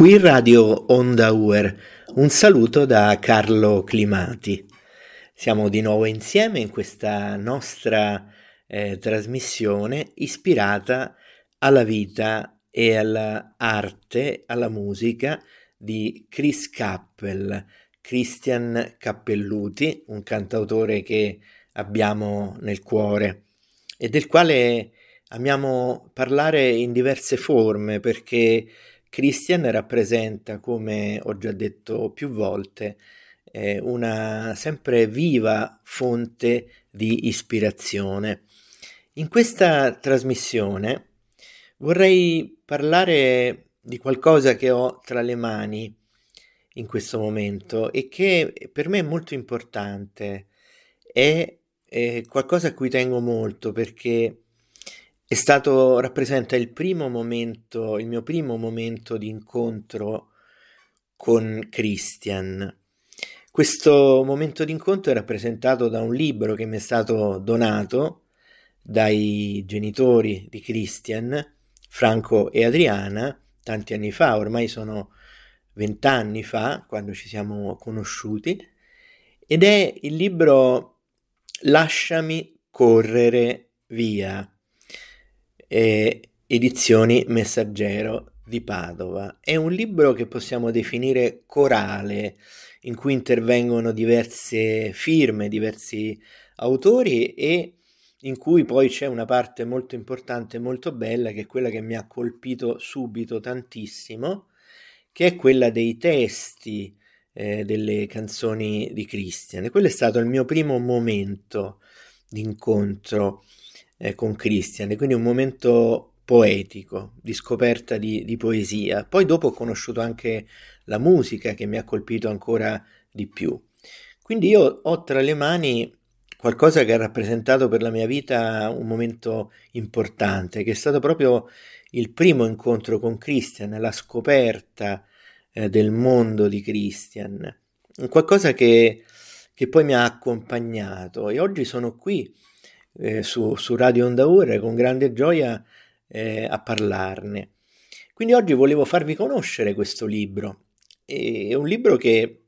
Qui Radio Onda Uer, un saluto da Carlo Climati. Siamo di nuovo insieme in questa nostra eh, trasmissione ispirata alla vita e all'arte, alla musica di Chris Cappell, Christian Cappelluti, un cantautore che abbiamo nel cuore e del quale amiamo parlare in diverse forme perché Christian rappresenta, come ho già detto più volte, eh, una sempre viva fonte di ispirazione. In questa trasmissione vorrei parlare di qualcosa che ho tra le mani in questo momento e che per me è molto importante, è, è qualcosa a cui tengo molto perché è stato, rappresenta il primo momento, il mio primo momento di incontro con Christian. Questo momento di incontro è rappresentato da un libro che mi è stato donato dai genitori di Christian, Franco e Adriana, tanti anni fa, ormai sono vent'anni fa, quando ci siamo conosciuti, ed è il libro Lasciami correre via eh, Edizioni Messaggero di Padova. È un libro che possiamo definire corale, in cui intervengono diverse firme, diversi autori e in cui poi c'è una parte molto importante, molto bella, che è quella che mi ha colpito subito tantissimo, che è quella dei testi eh, delle canzoni di Christian. E quello è stato il mio primo momento di incontro eh, con Christian, quindi un momento poetico, di scoperta di, di, poesia. Poi dopo ho conosciuto anche la musica che mi ha colpito ancora di più. Quindi io ho tra le mani qualcosa che ha rappresentato per la mia vita un momento importante, che è stato proprio il primo incontro con Christian, la scoperta eh, del mondo di Christian, qualcosa che, che poi mi ha accompagnato e oggi sono qui eh, su, su, Radio Onda Ure con grande gioia eh, a parlarne. Quindi oggi volevo farvi conoscere questo libro. È un libro che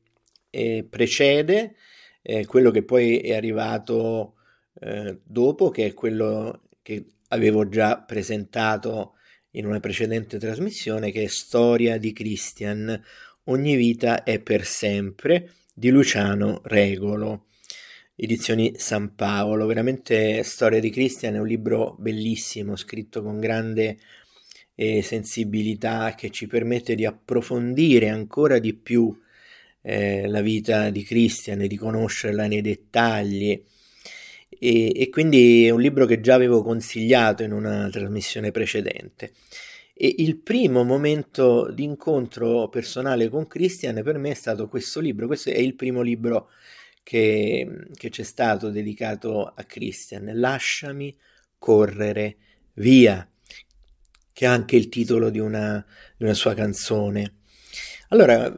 eh, precede eh, quello che poi è arrivato eh, dopo, che è quello che avevo già presentato in una precedente trasmissione, che è Storia di Christian, Ogni vita è per sempre, di Luciano Regolo edizioni San Paolo. Veramente Storia di Christian è un libro bellissimo, scritto con grande eh, sensibilità che ci permette di approfondire ancora di più eh, la vita di Christian e di conoscerla nei dettagli. E, e, quindi è un libro che già avevo consigliato in una trasmissione precedente. E il primo momento di incontro personale con Christian per me è stato questo libro. Questo è il primo libro che, che c'è stato dedicato a Christian, Lasciami correre via, che è anche il titolo di una, di una sua canzone. Allora,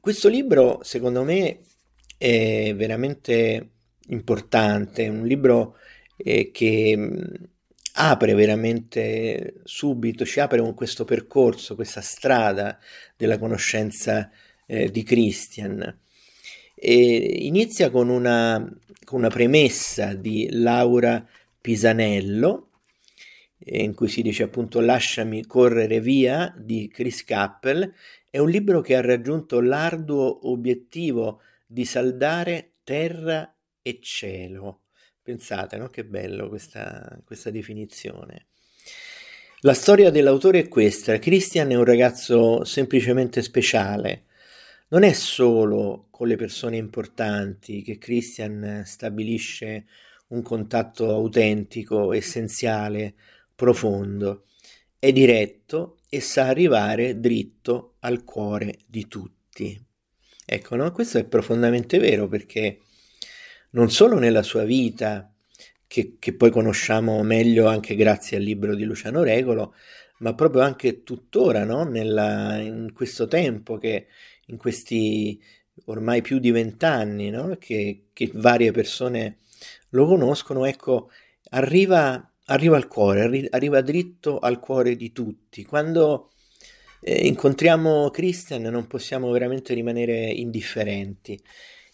questo libro secondo me è veramente importante, un libro eh, che apre veramente subito, ci apre un, questo percorso, questa strada della conoscenza eh, di Christian. E inizia con una, con una premessa di Laura Pisanello, in cui si dice appunto Lasciami correre via di Chris Cappell, è un libro che ha raggiunto l'arduo obiettivo di saldare terra e cielo. Pensate, no? Che bello questa, questa definizione. La storia dell'autore è questa. Christian è un ragazzo semplicemente speciale, non è solo con le persone importanti che Christian stabilisce un contatto autentico, essenziale, profondo, è diretto e sa arrivare dritto al cuore di tutti. Ecco, no? questo è profondamente vero perché non solo nella sua vita, che, che, poi conosciamo meglio anche grazie al libro di Luciano Regolo, ma proprio anche tuttora, no? Nella, in questo tempo che in questi ormai più di vent'anni no? che, che, varie persone lo conoscono, ecco, arriva, arriva al cuore, arri- arriva dritto al cuore di tutti. Quando eh, incontriamo Christian non possiamo veramente rimanere indifferenti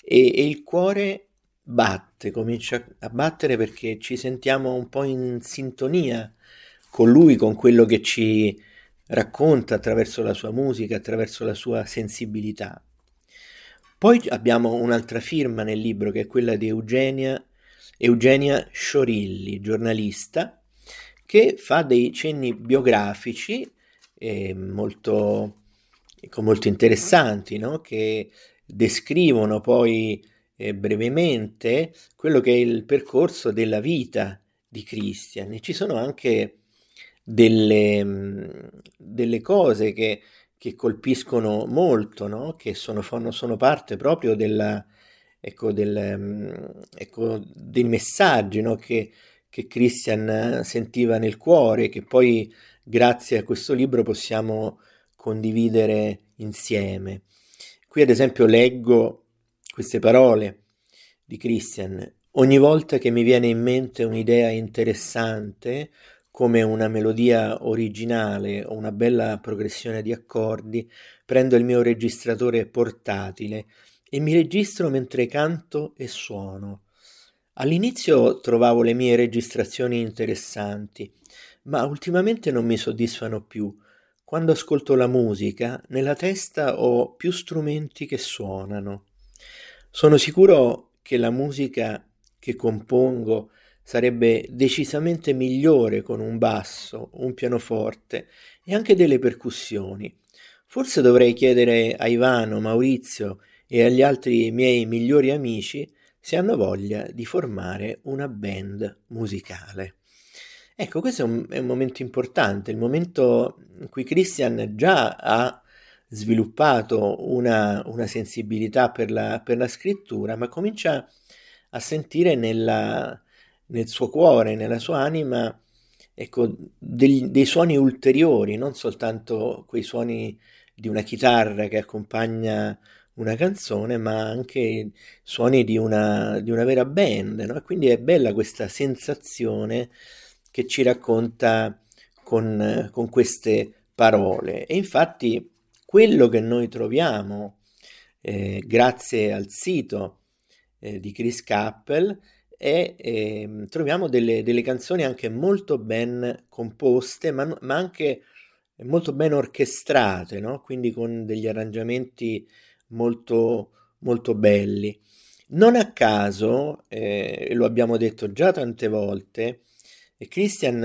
e, e il cuore batte, comincia a battere perché ci sentiamo un po' in sintonia con lui, con quello che ci racconta attraverso la sua musica, attraverso la sua sensibilità. Poi abbiamo un'altra firma nel libro che è quella di Eugenia, Eugenia Sciorilli, giornalista, che fa dei cenni biografici eh, molto, ecco, molto, interessanti, no? che descrivono poi eh, brevemente quello che è il percorso della vita di Christian e ci sono anche delle, delle cose che, che, colpiscono molto, no? che sono, sono, parte proprio della, ecco, del, ecco, dei messaggi no? che, che Christian sentiva nel cuore, che poi grazie a questo libro possiamo condividere insieme. Qui ad esempio leggo queste parole di Christian. Ogni volta che mi viene in mente un'idea interessante, come una melodia originale o una bella progressione di accordi, prendo il mio registratore portatile e mi registro mentre canto e suono. All'inizio trovavo le mie registrazioni interessanti, ma ultimamente non mi soddisfano più. Quando ascolto la musica, nella testa ho più strumenti che suonano. Sono sicuro che la musica che compongo sarebbe decisamente migliore con un basso, un pianoforte e anche delle percussioni. Forse dovrei chiedere a Ivano, Maurizio e agli altri miei migliori amici se hanno voglia di formare una band musicale. Ecco, questo è un, è un, momento importante, il momento in cui Christian già ha sviluppato una, una sensibilità per la, per la, scrittura, ma comincia a sentire nella, nel suo cuore, nella sua anima, ecco, dei, dei suoni ulteriori, non soltanto quei suoni di una chitarra che accompagna una canzone, ma anche suoni di una, di una vera band. No? Quindi è bella questa sensazione che ci racconta con, con queste parole. E infatti quello che noi troviamo eh, grazie al sito eh, di Chris Cappell è eh, troviamo delle, delle, canzoni anche molto ben composte, ma, ma anche molto ben orchestrate, no? quindi con degli arrangiamenti molto, molto belli. Non a caso, eh, lo abbiamo detto già tante volte, e Christian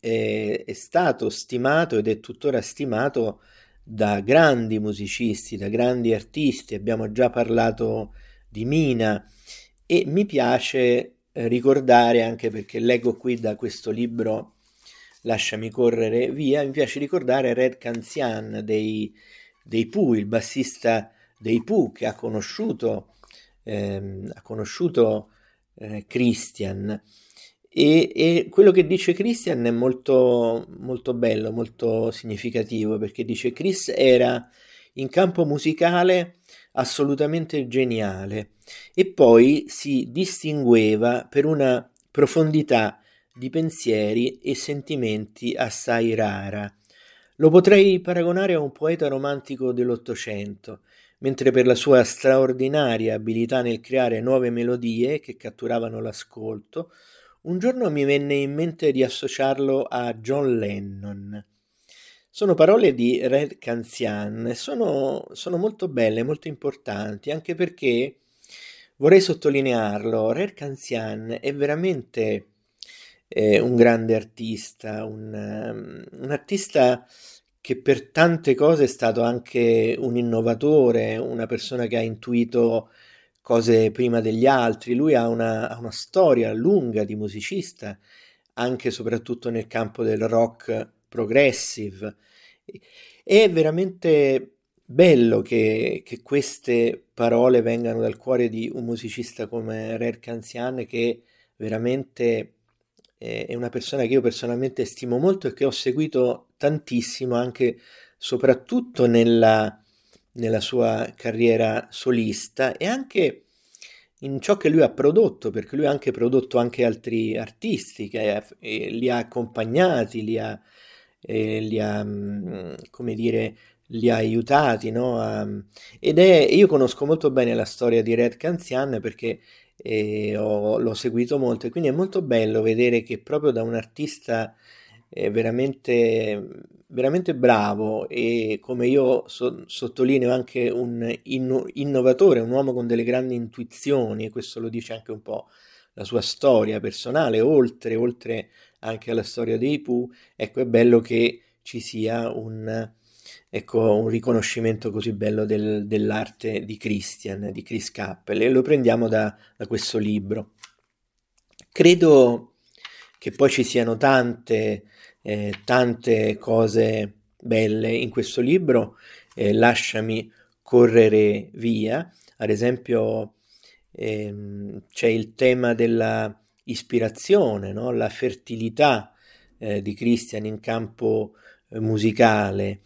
eh, è stato stimato ed è tuttora stimato da grandi musicisti, da grandi artisti, abbiamo già parlato di Mina e mi piace eh, ricordare, anche perché leggo qui da questo libro Lasciami correre via, mi piace ricordare Red Canzian dei, dei Pooh, il bassista dei Pooh che ha conosciuto, ehm, ha conosciuto eh, Christian. E, e, quello che dice Christian è molto, molto bello, molto significativo, perché dice Chris era in campo musicale assolutamente geniale e poi si distingueva per una profondità di pensieri e sentimenti assai rara. Lo potrei paragonare a un poeta romantico dell'Ottocento, mentre per la sua straordinaria abilità nel creare nuove melodie che catturavano l'ascolto, un giorno mi venne in mente di associarlo a John Lennon. Sono parole di Red Canzian e sono, sono molto belle, molto importanti, anche perché vorrei sottolinearlo, Red Canzian è veramente eh, un grande artista, un, um, un artista che per tante cose è stato anche un innovatore, una persona che ha intuito cose prima degli altri. Lui ha una, ha una storia lunga di musicista, anche e soprattutto nel campo del rock progressive. È veramente bello che, che, queste parole vengano dal cuore di un musicista come Rare Canzian che veramente è una persona che io personalmente stimo molto e che ho seguito tantissimo anche soprattutto nella, nella sua carriera solista e anche in ciò che lui ha prodotto, perché lui ha anche prodotto anche altri artisti, che li ha accompagnati, li ha, eh, li ha, mm, come dire, li ha aiutati, no? A, ed è, io conosco molto bene la storia di Red Canzian perché eh, ho, l'ho seguito molto e quindi è molto bello vedere che proprio da un artista eh, veramente, veramente bravo e come io so, sottolineo anche un inno, innovatore, un uomo con delle grandi intuizioni e questo lo dice anche un po' la sua storia personale, oltre, oltre anche alla storia dei Pooh, ecco è bello che ci sia un, ecco, un riconoscimento così bello del, dell'arte di Christian, di Chris Cappell, e lo prendiamo da, da questo libro. Credo che poi ci siano tante, eh, tante cose belle in questo libro, eh, lasciami correre via, ad esempio ehm, c'è il tema della ispirazione, no? la fertilità eh, di Christian in campo eh, musicale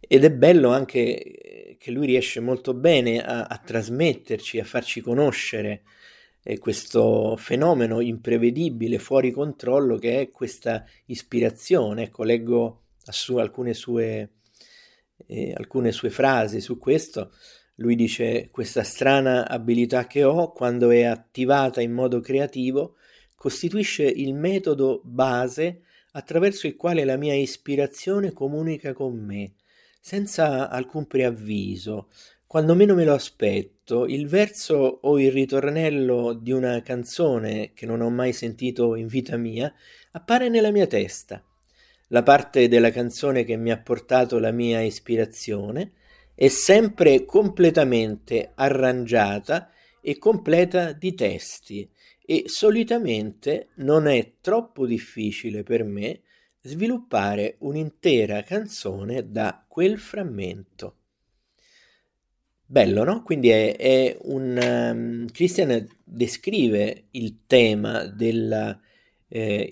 ed è bello anche che lui riesce molto bene a, a trasmetterci, a farci conoscere eh, questo fenomeno imprevedibile, fuori controllo che è questa ispirazione. Ecco, leggo su alcune sue, eh, alcune sue frasi su questo. Lui dice: Questa strana abilità che ho, quando è attivata in modo creativo, costituisce il metodo base attraverso il quale la mia ispirazione comunica con me, senza alcun preavviso, quando meno me lo aspetto, il verso o il ritornello di una canzone che non ho mai sentito in vita mia appare nella mia testa. La parte della canzone che mi ha portato la mia ispirazione è sempre completamente arrangiata e completa di testi e solitamente non è troppo difficile per me sviluppare un'intera canzone da quel frammento. Bello, no? Quindi è, è un... Um, Christian descrive il tema della eh,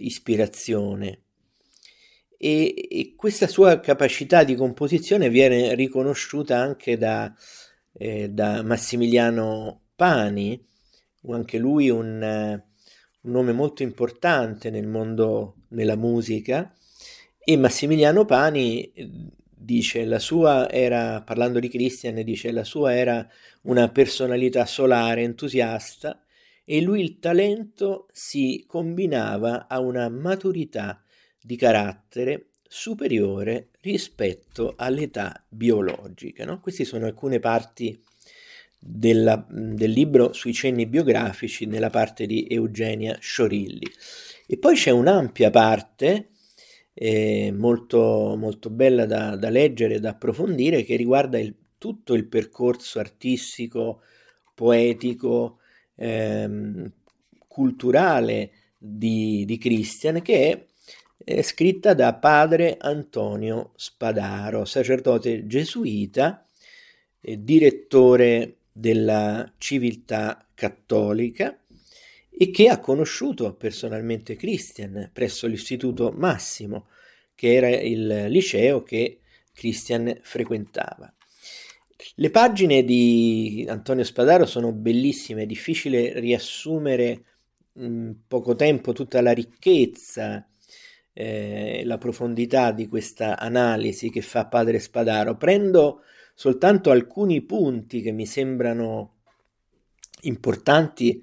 e, e, questa sua capacità di composizione viene riconosciuta anche da, eh, da Massimiliano Pani, anche lui un, un, nome molto importante nel mondo, nella musica, e Massimiliano Pani eh, dice la sua era, parlando di Christian, dice la sua era una personalità solare, entusiasta, e lui il talento si combinava a una maturità di carattere superiore rispetto all'età biologica. No? Queste sono alcune parti della, del libro sui cenni biografici nella parte di Eugenia Sciorilli. E poi c'è un'ampia parte eh, molto, molto bella da, da leggere e da approfondire che riguarda il, tutto il percorso artistico, poetico, ehm, culturale di, di Christian che è è scritta da padre Antonio Spadaro, sacerdote gesuita, direttore della civiltà cattolica e che ha conosciuto personalmente Christian presso l'Istituto Massimo, che era il liceo che Christian frequentava. Le pagine di Antonio Spadaro sono bellissime, è difficile riassumere in poco tempo tutta la ricchezza, eh, la profondità di questa analisi che fa padre Spadaro. Prendo soltanto alcuni punti che mi sembrano importanti,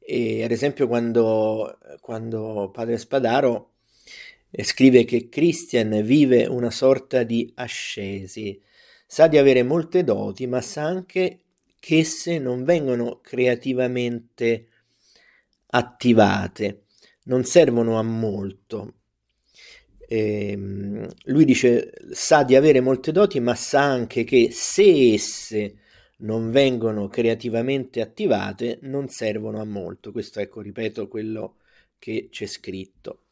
e, ad esempio quando, quando padre Spadaro eh, scrive che Christian vive una sorta di ascesi, sa di avere molte doti, ma sa anche che esse non vengono creativamente attivate, non servono a molto, eh, lui dice sa di avere molte doti, ma sa anche che se esse non vengono creativamente attivate, non servono a molto. Questo, ecco, ripeto quello che c'è scritto.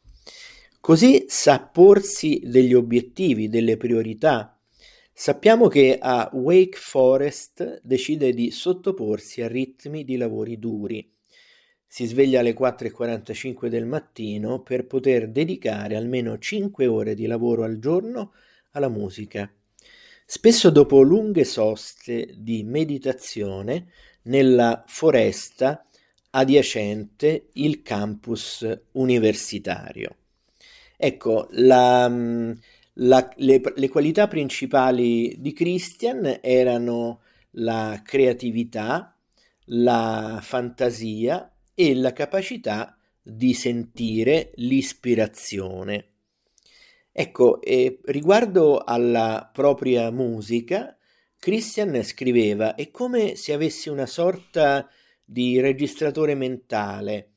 Così sa porsi degli obiettivi, delle priorità. Sappiamo che a Wake Forest decide di sottoporsi a ritmi di lavori duri si sveglia alle 4.45 del mattino per poter dedicare almeno 5 ore di lavoro al giorno alla musica. Spesso dopo lunghe soste di meditazione nella foresta adiacente il campus universitario. Ecco, la, La, le, le qualità principali di Christian erano la creatività, la fantasia e la capacità di sentire l'ispirazione. Ecco, eh, riguardo alla propria musica, Christian scriveva: È come se avessi una sorta di registratore mentale.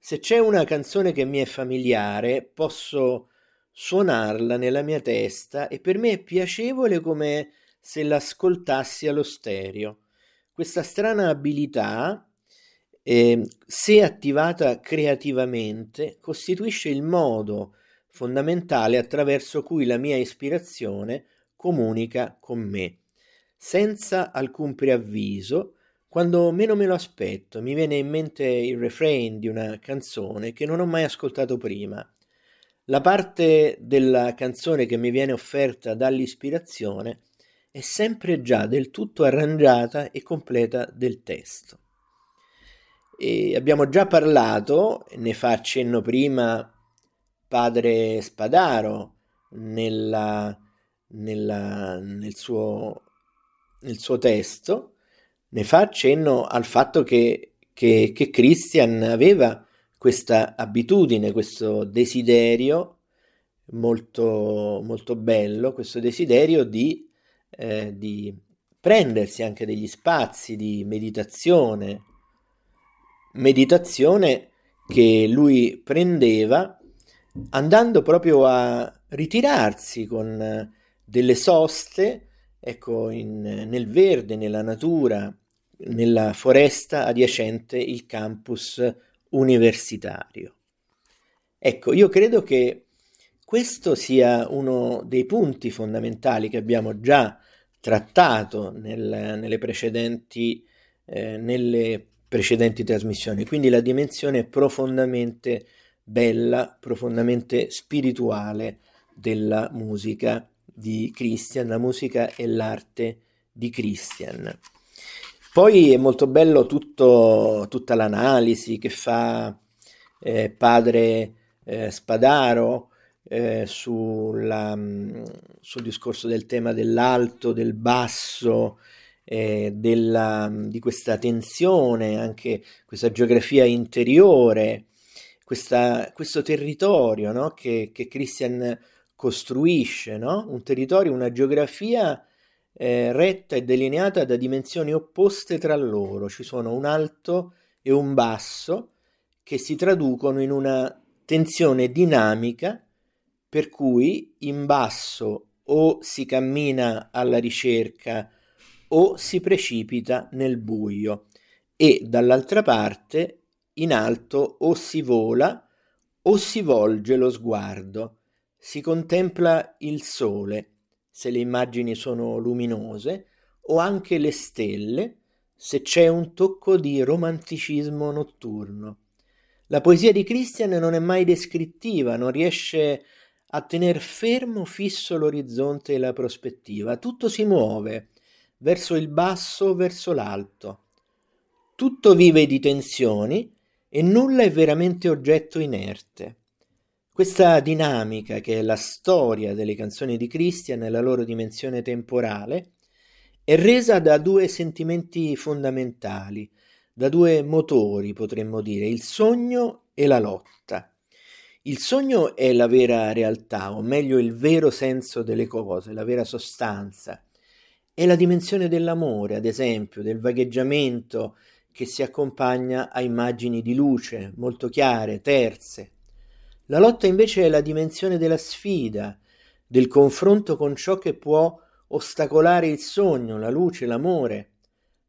Se c'è una canzone che mi è familiare, posso suonarla nella mia testa e per me è piacevole come se l'ascoltassi allo stereo. Questa strana abilità, eh, se attivata creativamente, costituisce il modo fondamentale attraverso cui la mia ispirazione comunica con me. Senza alcun preavviso, quando meno me lo aspetto, mi viene in mente il refrain di una canzone che non ho mai ascoltato prima. La parte della canzone che mi viene offerta dall'ispirazione è sempre già del tutto arrangiata e completa del testo. E abbiamo già parlato, ne fa accenno prima padre Spadaro nella, nella, nel, suo, nel, suo, testo, ne fa accenno al fatto che, che, che Christian aveva questa abitudine, questo desiderio molto, molto bello, questo desiderio di eh, di prendersi anche degli spazi di meditazione, meditazione che lui prendeva andando proprio a ritirarsi con delle soste, ecco, in, nel verde, nella natura, nella foresta adiacente il campus universitario. Ecco, io credo che questo sia uno dei punti fondamentali che abbiamo già trattato nel, nelle, precedenti, eh, nelle precedenti trasmissioni, quindi la dimensione profondamente bella, profondamente spirituale della musica di Christian, la musica e l'arte di Christian. Poi è molto bello tutto, tutta l'analisi che fa eh, padre eh, Spadaro eh, sulla, mm, sul discorso del tema dell'alto, del basso, eh, della, di questa tensione, anche questa geografia interiore, questa, questo territorio no? che, che Christian costruisce, no? un territorio, una geografia eh, retta e delineata da dimensioni opposte tra loro. Ci sono un alto e un basso che si traducono in una tensione dinamica per cui in basso o si cammina alla ricerca o si precipita nel buio e dall'altra parte in alto o si vola o si volge lo sguardo, si contempla il sole, se le immagini sono luminose, o anche le stelle, se c'è un tocco di romanticismo notturno. La poesia di Christian non è mai descrittiva, non riesce a tener fermo fisso l'orizzonte e la prospettiva. Tutto si muove verso il basso, verso l'alto. Tutto vive di tensioni e nulla è veramente oggetto inerte. Questa dinamica, che è la storia delle canzoni di Christian nella loro dimensione temporale, è resa da due sentimenti fondamentali, da due motori, potremmo dire, il sogno e la lotta. Il sogno è la vera realtà, o meglio il vero senso delle cose, la vera sostanza. È la dimensione dell'amore, ad esempio, del vagheggiamento che si accompagna a immagini di luce molto chiare, terze. La lotta invece è la dimensione della sfida, del confronto con ciò che può ostacolare il sogno, la luce, l'amore.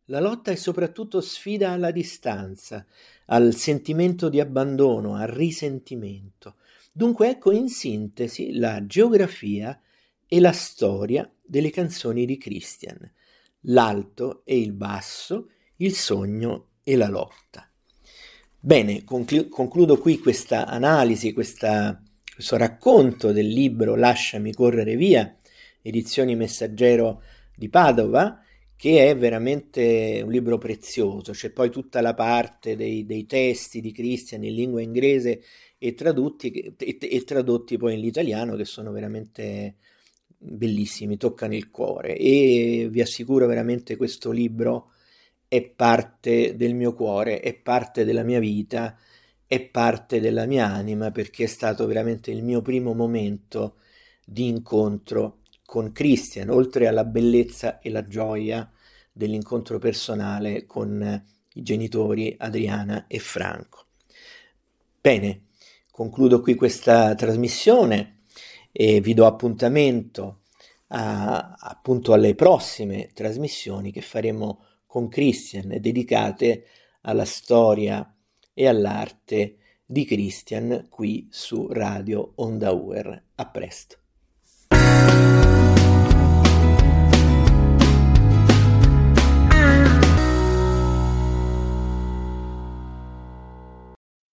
La lotta è soprattutto sfida alla distanza, al sentimento di abbandono, al risentimento. Dunque ecco in sintesi la geografia e la storia delle canzoni di Christian, l'alto e il basso, il sogno e la lotta. Bene, conclu- concludo qui questa analisi, questa, questo racconto del libro Lasciami correre via, edizioni Messaggero di Padova, che è veramente un libro prezioso. C'è poi tutta la parte dei, dei testi di Christian in lingua inglese e tradotti, e, e tradotti poi in italiano che sono veramente bellissimi, toccano il cuore e vi assicuro veramente questo libro è parte del mio cuore, è parte della mia vita, è parte della mia anima perché è stato veramente il mio primo momento di incontro con Christian, oltre alla bellezza e la gioia dell'incontro personale con i genitori Adriana e Franco. Bene, concludo qui questa trasmissione e vi do appuntamento a, appunto alle prossime trasmissioni che faremo con Christian dedicate alla storia e all'arte di Christian qui su Radio Onda. A presto.